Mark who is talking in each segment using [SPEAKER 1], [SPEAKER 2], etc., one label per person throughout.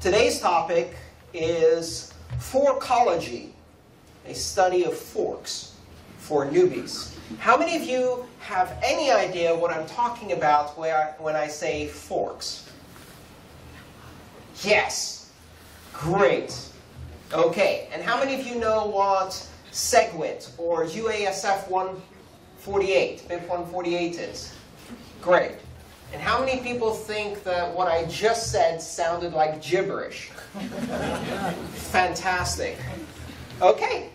[SPEAKER 1] Today's topic is forkology, a study of forks for newbies. How many of you have any idea what I'm talking about when I say forks? Yes. Great. Okay, and how many of you know what SegWit or UASF 148, BIP 148 is? Great. And how many people think that what I just said sounded like gibberish? Fantastic. Okay,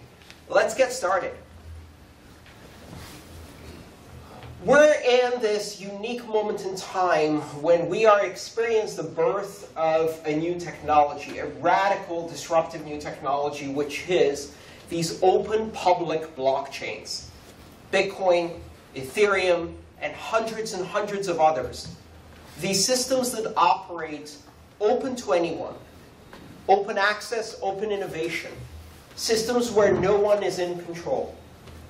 [SPEAKER 1] let's get started. We're in this unique moment in time when we are experiencing the birth of a new technology, a radical, disruptive new technology, which is these open public blockchains. Bitcoin, Ethereum, and hundreds and hundreds of others. These systems that operate open to anyone, open access, open innovation. Systems where no one is in control.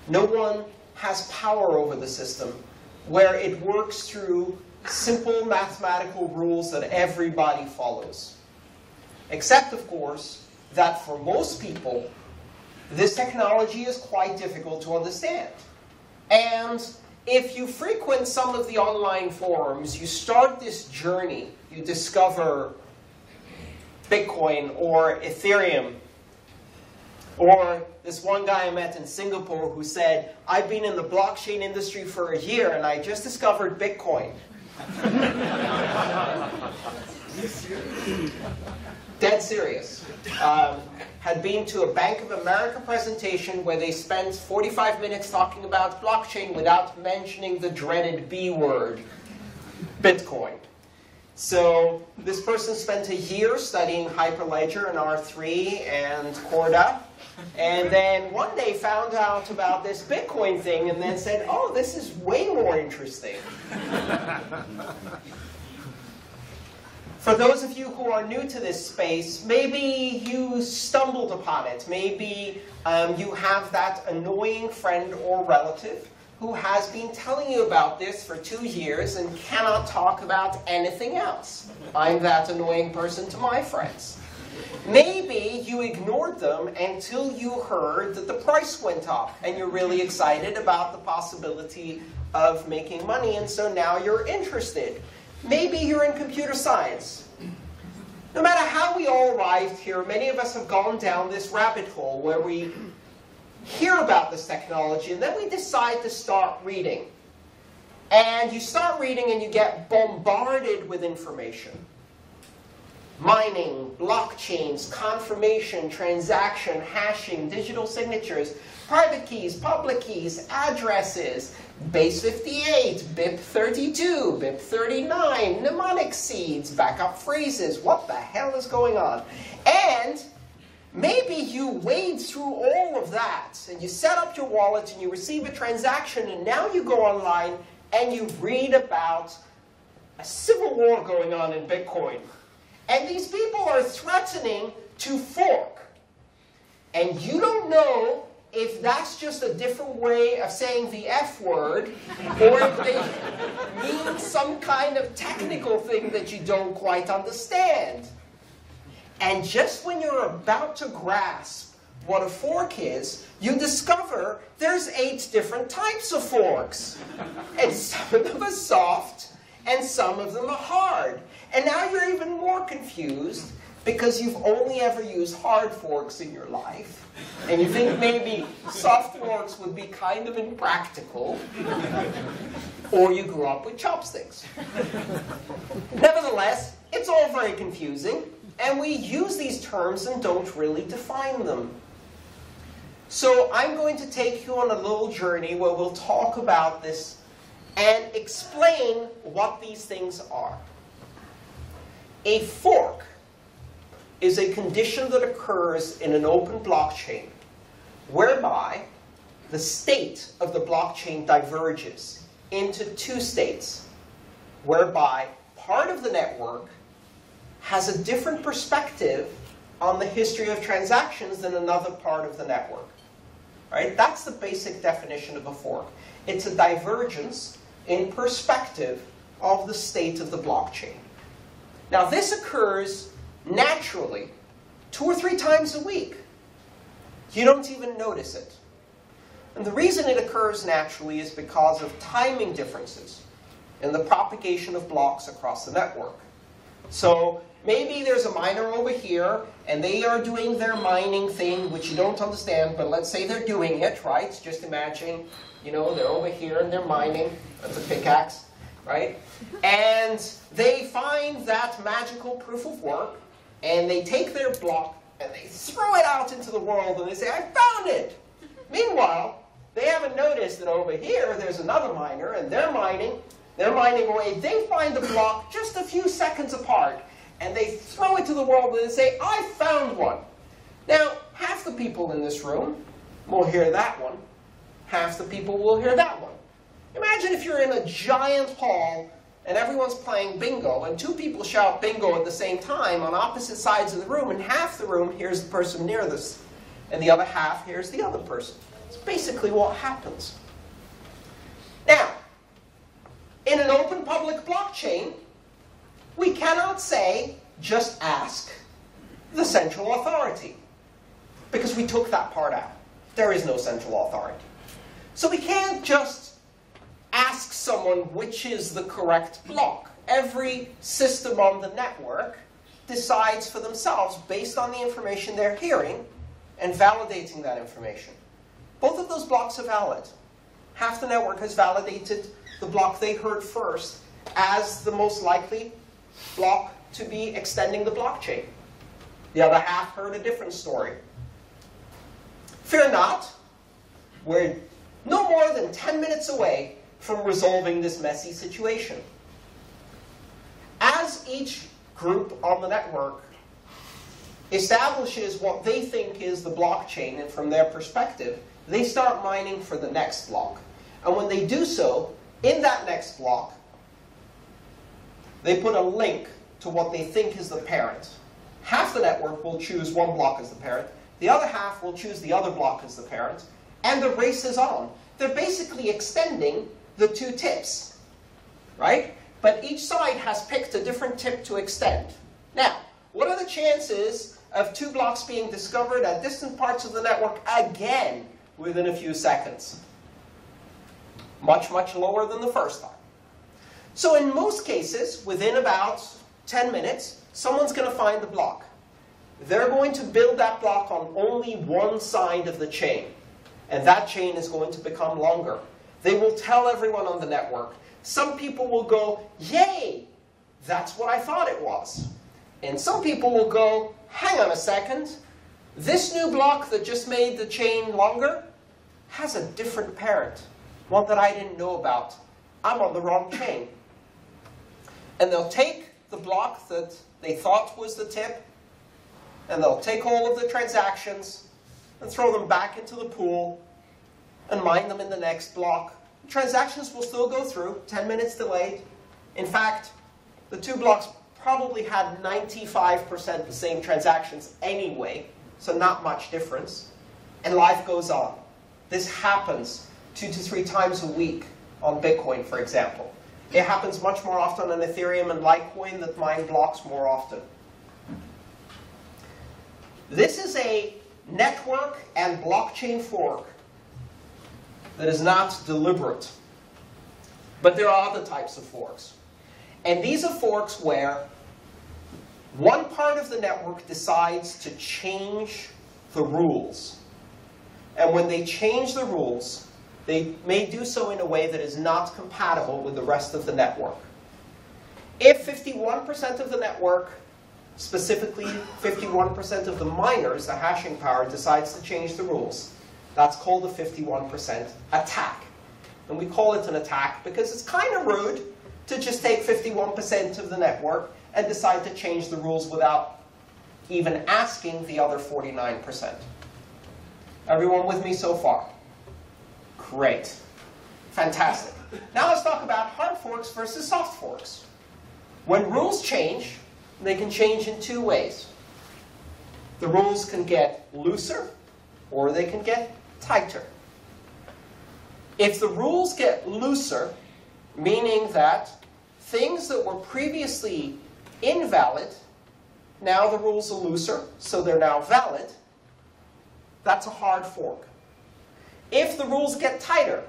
[SPEAKER 1] No one has power over the system, where it works through simple mathematical rules that everybody follows. Except, of course, that for most people, this technology is quite difficult to understand. And if you frequent some of the online forums, you start this journey, you discover Bitcoin or Ethereum or this one guy I met in Singapore who said, I've been in the blockchain industry for a year and I just discovered Bitcoin. Dead serious. Um, had been to a Bank of America presentation where they spent 45 minutes talking about blockchain without mentioning the dreaded B word, Bitcoin. So this person spent a year studying Hyperledger and R3 and Corda, and then one day found out about this Bitcoin thing and then said, oh, this is way more interesting. For those of you who are new to this space, maybe you stumbled upon it. Maybe um, you have that annoying friend or relative who has been telling you about this for two years and cannot talk about anything else. I'm that annoying person to my friends. Maybe you ignored them until you heard that the price went up and you're really excited about the possibility of making money and so now you're interested. Maybe you're in computer science. No matter how we all arrived here, many of us have gone down this rabbit hole where we hear about this technology and then we decide to start reading. And you start reading and you get bombarded with information. Mining, blockchains, confirmation, transaction, hashing, digital signatures, private keys, public keys, addresses, base 58, BIP 32, BIP 39, mnemonic seeds, backup phrases. What the hell is going on? And maybe you wade through all of that and you set up your wallet and you receive a transaction and now you go online and you read about a civil war going on in Bitcoin. And these people are threatening to fork. And you don't know if that's just a different way of saying the F word, or if they mean some kind of technical thing that you don't quite understand. And just when you're about to grasp what a fork is, you discover there's eight different types of forks. And some of them are soft, and some of them are hard. And now you're even more confused because you've only ever used hard forks in your life, and you think maybe soft forks would be kind of impractical, or you grew up with chopsticks. Nevertheless, it's all very confusing, and we use these terms and don't really define them. So I'm going to take you on a little journey where we'll talk about this and explain what these things are. A fork is a condition that occurs in an open blockchain whereby the state of the blockchain diverges into two states, whereby part of the network has a different perspective on the history of transactions than another part of the network. Right? That's the basic definition of a fork. It's a divergence in perspective of the state of the blockchain. Now this occurs naturally two or three times a week. You don't even notice it. And the reason it occurs naturally is because of timing differences in the propagation of blocks across the network. So maybe there's a miner over here, and they are doing their mining thing, which you don't understand, but let's say they're doing it, right? Just imagine, you know, they're over here and they're mining. That's a pickaxe, right? And they find that magical proof of work, and they take their block and they throw it out into the world, and they say, I found it! Meanwhile, they haven't noticed that over here there's another miner, and they're mining, they're mining away. They find the block just a few seconds apart, and they throw it to the world and they say, I found one. Now, half the people in this room will hear that one. Half the people will hear that one. Imagine if you're in a giant hall and everyone's playing bingo, and two people shout bingo at the same time on opposite sides of the room, and half the room hears the person near this, and the other half hears the other person. It's basically what happens. Now, in an open public blockchain, we cannot say, just ask the central authority. Because we took that part out. There is no central authority. So we can't just ask someone which is the correct block. Every system on the network decides for themselves based on the information they're hearing and validating that information. Both of those blocks are valid. Half the network has validated the block they heard first as the most likely block to be extending the blockchain. The other half heard a different story. Fear not, we're no more than 10 minutes away from resolving this messy situation. As each group on the network establishes what they think is the blockchain, and from their perspective, they start mining for the next block. And when they do so, in that next block, they put a link to what they think is the parent. Half the network will choose one block as the parent. The other half will choose the other block as the parent. And the race is on. They're basically extending the two tips, right? But each side has picked a different tip to extend. Now, what are the chances of two blocks being discovered at distant parts of the network again within a few seconds? much, much lower than the first time. So in most cases, within about 10 minutes, someone's going to find the block. They're going to build that block on only one side of the chain. And that chain is going to become longer. They will tell everyone on the network. Some people will go, yay, that's what I thought it was. And some people will go, hang on a second, this new block that just made the chain longer has a different parent one that I didn't know about. I'm on the wrong chain. And they'll take the block that they thought was the tip, and they'll take all of the transactions and throw them back into the pool and mine them in the next block. Transactions will still go through, 10 minutes delayed. In fact, the two blocks probably had 95% the same transactions anyway, so not much difference. And life goes on. This happens two to three times a week on Bitcoin, for example. It happens much more often on Ethereum and Litecoin that mine blocks more often. This is a network and blockchain fork that is not deliberate. But there are other types of forks. And these are forks where one part of the network decides to change the rules. And when they change the rules, they may do so in a way that is not compatible with the rest of the network. If 51% of the network, specifically 51% of the miners, the hashing power, decides to change the rules, that's called a 51% attack. And we call it an attack because it's kind of rude to just take 51% of the network and decide to change the rules without even asking the other 49%. Everyone with me so far? Great. Fantastic. Now let's talk about hard forks versus soft forks. When rules change, they can change in two ways. The rules can get looser or they can get tighter. If the rules get looser, meaning that things that were previously invalid now the rules are looser, so they're now valid, that's a hard fork. If the rules get tighter,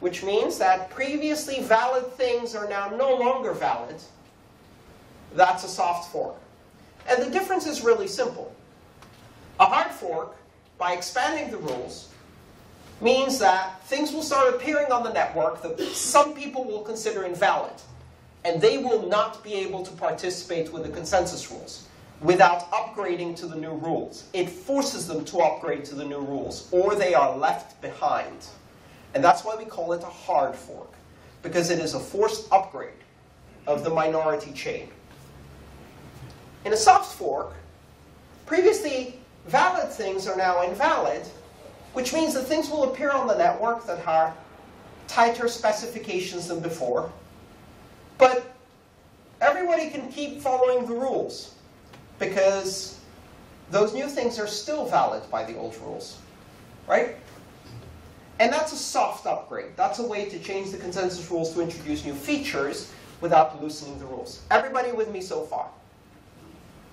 [SPEAKER 1] which means that previously valid things are now no longer valid, that's a soft fork. And the difference is really simple. A hard fork, by expanding the rules, means that things will start appearing on the network that some people will consider invalid. And they will not be able to participate with the consensus rules without upgrading to the new rules. It forces them to upgrade to the new rules, or they are left behind. And that's why we call it a hard fork, because it is a forced upgrade of the minority chain. In a soft fork, previously valid things are now invalid, which means that things will appear on the network that have tighter specifications than before. But everybody can keep following the rules because those new things are still valid by the old rules, right? And that's a soft upgrade. That's a way to change the consensus rules to introduce new features without loosening the rules. Everybody with me so far?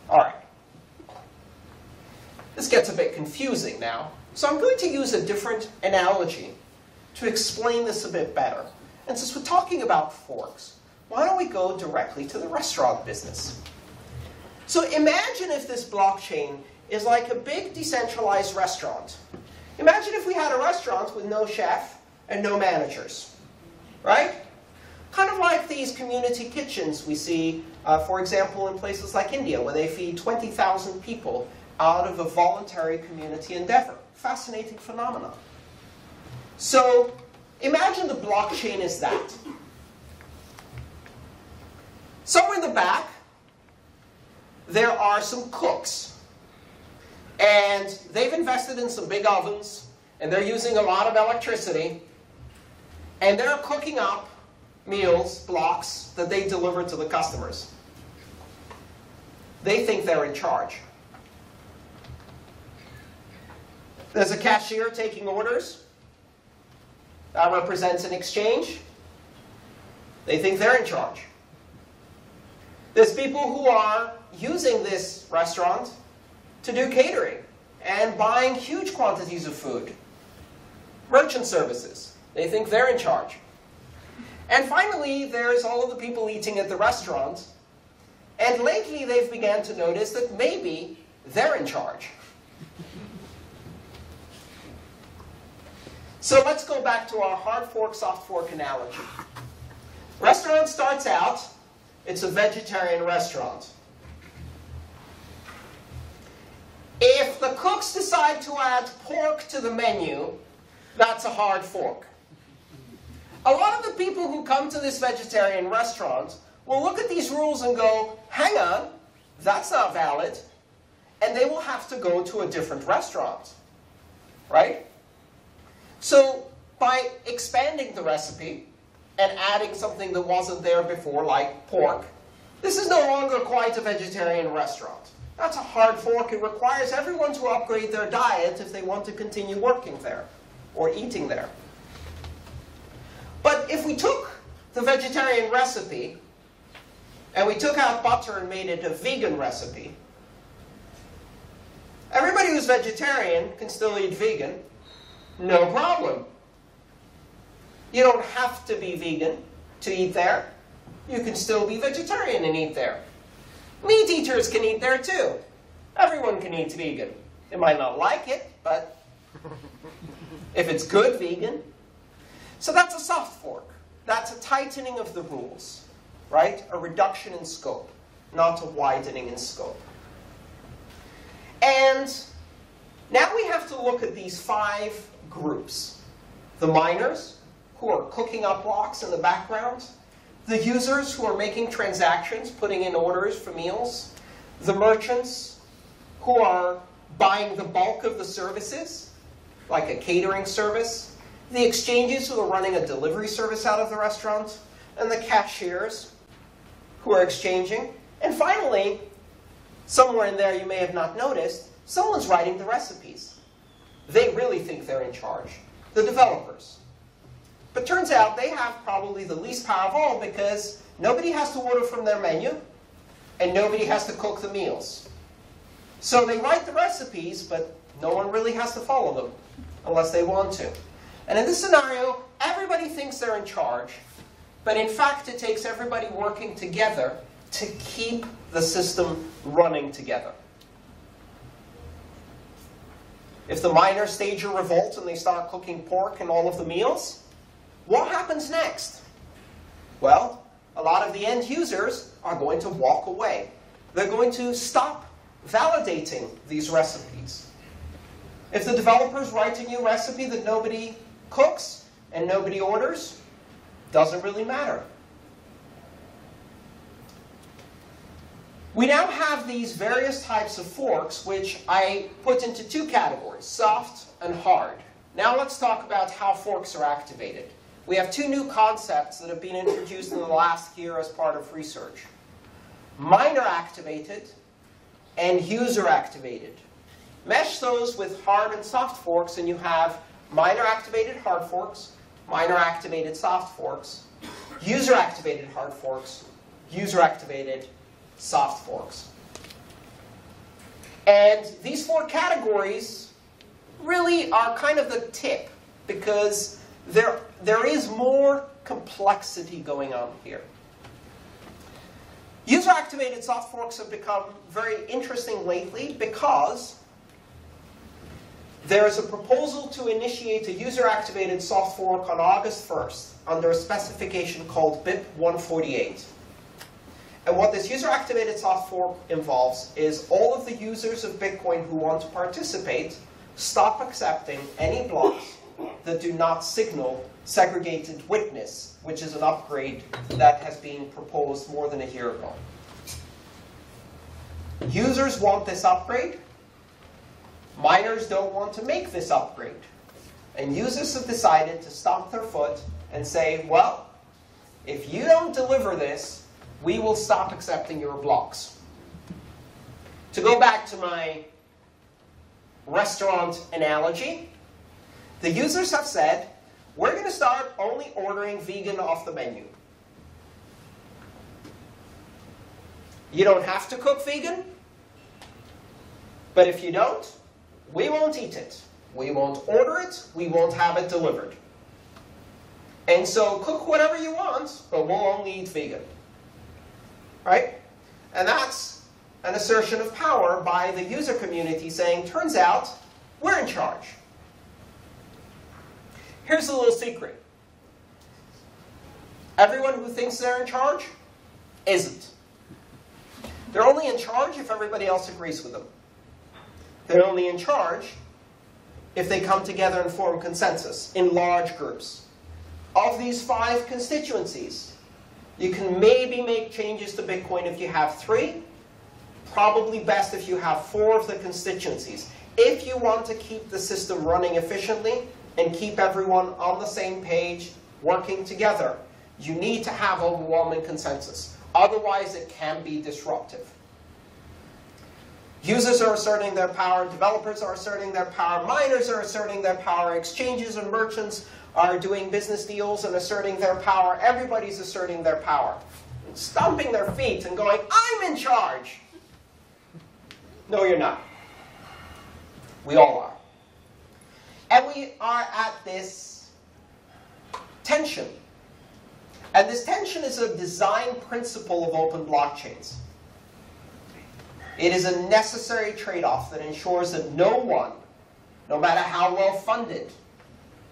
[SPEAKER 1] All right. This gets a bit confusing now. So I'm going to use a different analogy to explain this a bit better. And since we're talking about forks, why don't we go directly to the restaurant business? So imagine if this blockchain is like a big decentralized restaurant. Imagine if we had a restaurant with no chef and no managers, right? Kind of like these community kitchens we see, uh, for example, in places like India, where they feed 20,000 people out of a voluntary community endeavor. Fascinating phenomenon. So imagine the blockchain is that. Somewhere in the back, there are some cooks. And they've invested in some big ovens, and they're using a lot of electricity. And they're cooking up meals, blocks, that they deliver to the customers. They think they're in charge. There's a cashier taking orders. That represents an exchange. They think they're in charge. There's people who are using this restaurant to do catering and buying huge quantities of food. Merchant services. They think they're in charge. And finally, there's all of the people eating at the restaurant. And lately, they've began to notice that maybe they're in charge. So let's go back to our hard fork, soft fork analogy. Restaurant starts out, it's a vegetarian restaurant. If the cooks decide to add pork to the menu, that's a hard fork. A lot of the people who come to this vegetarian restaurant will look at these rules and go, hang on, that's not valid. And they will have to go to a different restaurant. Right? So by expanding the recipe and adding something that wasn't there before, like pork, this is no longer quite a vegetarian restaurant. That's a hard fork. It requires everyone to upgrade their diet if they want to continue working there or eating there. But if we took the vegetarian recipe and we took out butter and made it a vegan recipe, everybody who's vegetarian can still eat vegan, no problem. You don't have to be vegan to eat there. You can still be vegetarian and eat there. Meat eaters can eat there too. Everyone can eat vegan. They might not like it, but if it's good vegan. So that's a soft fork. That's a tightening of the rules, right? A reduction in scope, not a widening in scope. And now we have to look at these five groups. The miners, who are cooking up rocks in the background. The users, who are making transactions, putting in orders for meals. The merchants, who are buying the bulk of the services, like a catering service. The exchanges, who are running a delivery service out of the restaurant. And the cashiers, who are exchanging. And finally, somewhere in there you may have not noticed, someone's writing the recipes they really think they're in charge. The developers. But turns out they have probably the least power of all because nobody has to order from their menu and nobody has to cook the meals. So they write the recipes, but no one really has to follow them unless they want to. And in this scenario, everybody thinks they're in charge, but in fact it takes everybody working together to keep the system running together. If the miners stage a revolt and they start cooking pork in all of the meals, what happens next? Well, a lot of the end users are going to walk away. They're going to stop validating these recipes. If the developers write a new recipe that nobody cooks and nobody orders, doesn't really matter. We now have these various types of forks, which I put into two categories, soft and hard. Now let's talk about how forks are activated. We have two new concepts that have been introduced in the last year as part of research. Miner activated and user activated. Mesh those with hard and soft forks and you have miner activated hard forks, miner activated soft forks, user activated hard forks, user activated soft forks. And these four categories really are kind of the tip because there, there is more complexity going on here. User-activated soft forks have become very interesting lately because there is a proposal to initiate a user-activated soft fork on August 1st under a specification called BIP 148. And what this user-activated soft fork involves is all of the users of Bitcoin who want to participate stop accepting any blocks that do not signal segregated witness, which is an upgrade that has been proposed more than a year ago. Users want this upgrade. Miners don't want to make this upgrade. And users have decided to stomp their foot and say, well, if you don't deliver this, we will stop accepting your blocks. To go back to my restaurant analogy, the users have said, we're going to start only ordering vegan off the menu. You don't have to cook vegan, but if you don't, we won't eat it. We won't order it. We won't have it delivered. And so cook whatever you want, but we'll only eat vegan. Right? And that's an assertion of power by the user community saying, turns out, we're in charge. Here's a little secret. Everyone who thinks they're in charge isn't. They're only in charge if everybody else agrees with them. They're only in charge if they come together and form consensus in large groups. Of these five constituencies, you can maybe make changes to Bitcoin if you have three. Probably best if you have four of the constituencies. If you want to keep the system running efficiently and keep everyone on the same page, working together, you need to have overwhelming consensus. Otherwise, it can be disruptive. Users are asserting their power, developers are asserting their power, miners are asserting their power, exchanges and merchants are doing business deals and asserting their power. Everybody's asserting their power. Stomping their feet and going, I'm in charge. No, you're not. We all are. And we are at this tension. And this tension is a design principle of open blockchains. It is a necessary trade-off that ensures that no one, no matter how well funded,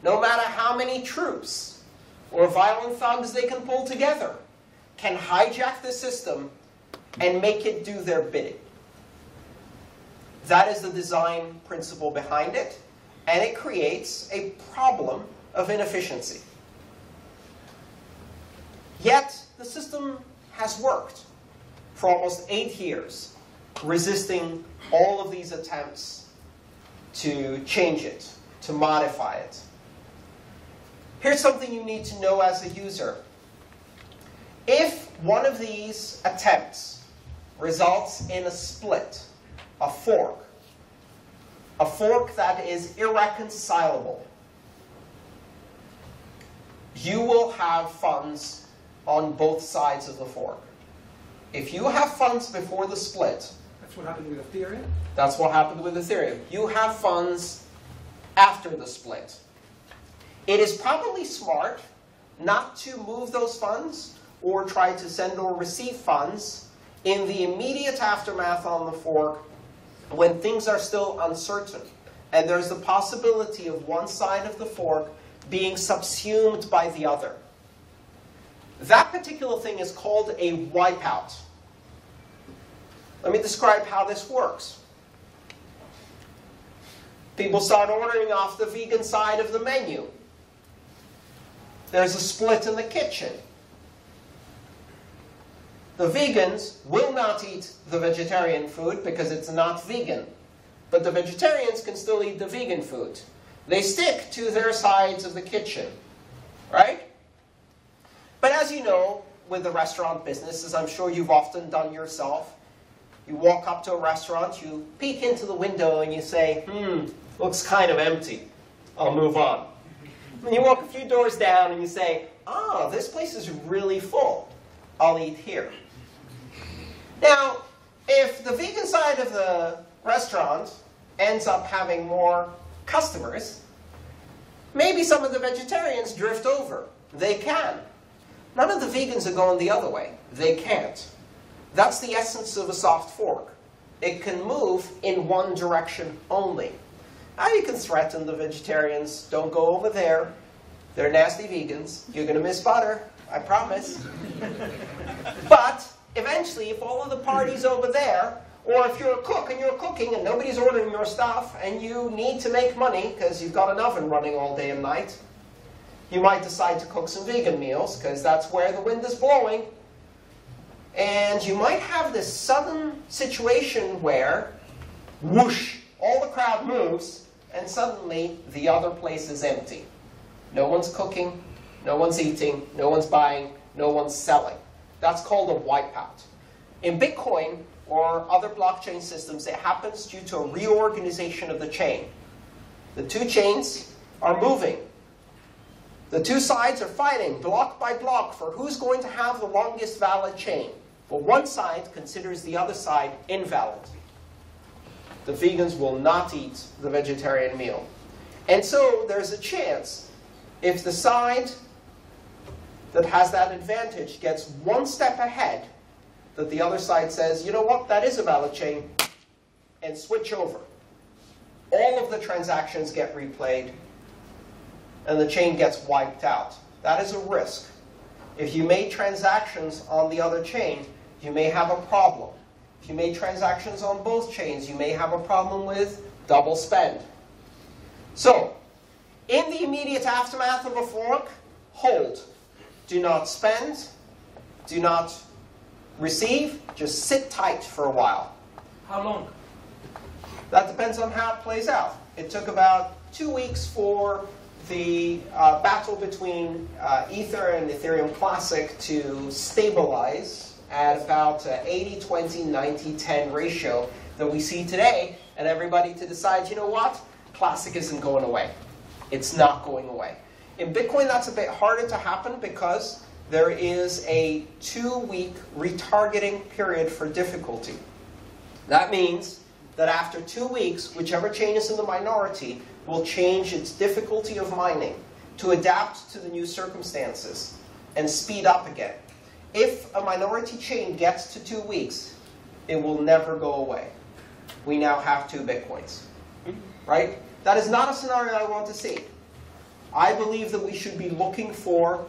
[SPEAKER 1] no matter how many troops or violent thugs they can pull together, can hijack the system and make it do their bidding. That is the design principle behind it, and it creates a problem of inefficiency. Yet, the system has worked for almost eight years, resisting all of these attempts to change it, to modify it. Here's something you need to know as a user. If one of these attempts results in a split, a fork, a fork that is irreconcilable, you will have funds on both sides of the fork. If you have funds before the split,
[SPEAKER 2] That's what happened with Ethereum?
[SPEAKER 1] That's what happened with Ethereum. You have funds after the split. It is probably smart not to move those funds or try to send or receive funds in the immediate aftermath on the fork when things are still uncertain. And there's the possibility of one side of the fork being subsumed by the other. That particular thing is called a wipeout. Let me describe how this works. People start ordering off the vegan side of the menu. There's a split in the kitchen. The vegans will not eat the vegetarian food because it's not vegan. But the vegetarians can still eat the vegan food. They stick to their sides of the kitchen, right? But as you know, with the restaurant business, as I'm sure you've often done yourself, you walk up to a restaurant, you peek into the window and you say, hmm, looks kind of empty. I'll move on. And you walk a few doors down and you say, oh, this place is really full. I'll eat here. Now, if the vegan side of the restaurant ends up having more customers, maybe some of the vegetarians drift over. They can. None of the vegans are going the other way. They can't. That's the essence of a soft fork. It can move in one direction only. Now you can threaten the vegetarians, don't go over there. They're nasty vegans. You're going to miss butter, I promise. but eventually, if all of the parties over there or if you're a cook and you're cooking and nobody's ordering your stuff and you need to make money because you've got an oven running all day and night, you might decide to cook some vegan meals because that's where the wind is blowing. And you might have this sudden situation where, whoosh, all the crowd moves and suddenly the other place is empty. No one's cooking, no one's eating, no one's buying, no one's selling. That's called a wipeout. In Bitcoin, or other blockchain systems, it happens due to a reorganization of the chain. The two chains are moving. The two sides are fighting block by block for who's going to have the longest valid chain. But one side considers the other side invalid. The vegans will not eat the vegetarian meal. And so there's a chance if the side that has that advantage gets one step ahead that the other side says, you know what, that is a valid chain, and switch over. All of the transactions get replayed, and the chain gets wiped out. That is a risk. If you made transactions on the other chain, you may have a problem. If you made transactions on both chains, you may have a problem with double spend. So, in the immediate aftermath of a fork, hold. Do not spend. Do not receive, just sit tight for a while.
[SPEAKER 2] How long?
[SPEAKER 1] That depends on how it plays out. It took about two weeks for the uh, battle between uh, Ether and Ethereum Classic to stabilize at about 80, 20, 90, 10 ratio that we see today, and everybody to decide, you know what, Classic isn't going away. It's not going away. In Bitcoin, that's a bit harder to happen because there is a two-week retargeting period for difficulty. That means that after two weeks, whichever chain is in the minority will change its difficulty of mining to adapt to the new circumstances and speed up again. If a minority chain gets to two weeks, it will never go away. We now have two Bitcoins. Right? That is not a scenario I want to see. I believe that we should be looking for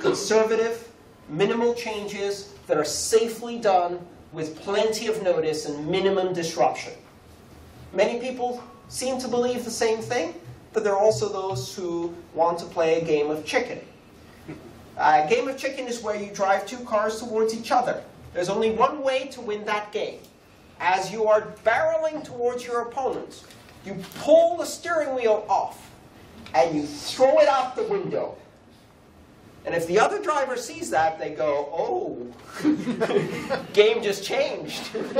[SPEAKER 1] conservative, minimal changes that are safely done with plenty of notice and minimum disruption. Many people seem to believe the same thing, but there are also those who want to play a game of chicken. A game of chicken is where you drive two cars towards each other. There's only one way to win that game. As you are barreling towards your opponent, you pull the steering wheel off and you throw it out the window. And if the other driver sees that, they go, oh, game just changed.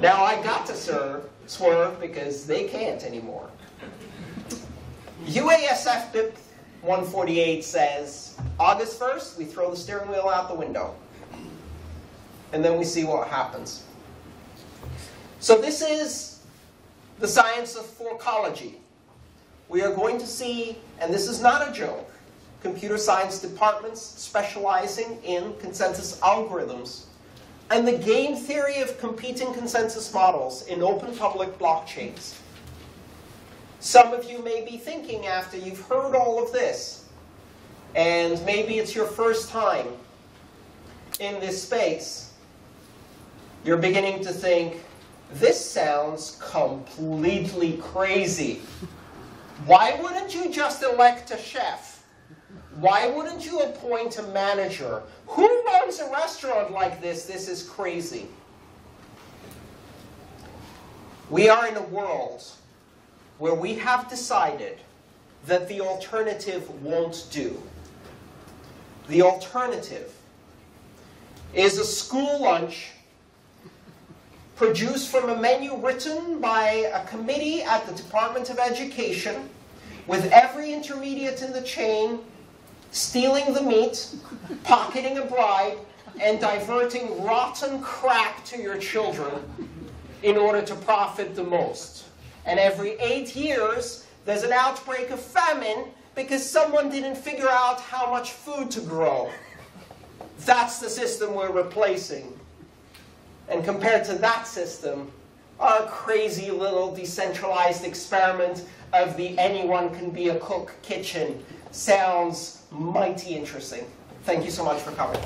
[SPEAKER 1] now I got to serve, swerve because they can't anymore. UASF BIP 148 says, August 1st, we throw the steering wheel out the window. and then we see what happens. So this is the science of forkology. We are going to see, and this is not a joke, computer science departments specializing in consensus algorithms and the game theory of competing consensus models in open public blockchains. Some of you may be thinking after you've heard all of this, and maybe it's your first time in this space, you're beginning to think, this sounds completely crazy. Why wouldn't you just elect a chef? Why wouldn't you appoint a manager? Who runs a restaurant like this? This is crazy. We are in a world where we have decided that the alternative won't do. The alternative is a school lunch produced from a menu written by a committee at the Department of Education with every intermediate in the chain stealing the meat, pocketing a bribe, and diverting rotten crap to your children in order to profit the most. And every eight years, there's an outbreak of famine because someone didn't figure out how much food to grow. That's the system we're replacing. And compared to that system, our crazy little decentralized experiment of the anyone can be a cook kitchen sounds mighty interesting. Thank you so much for coming.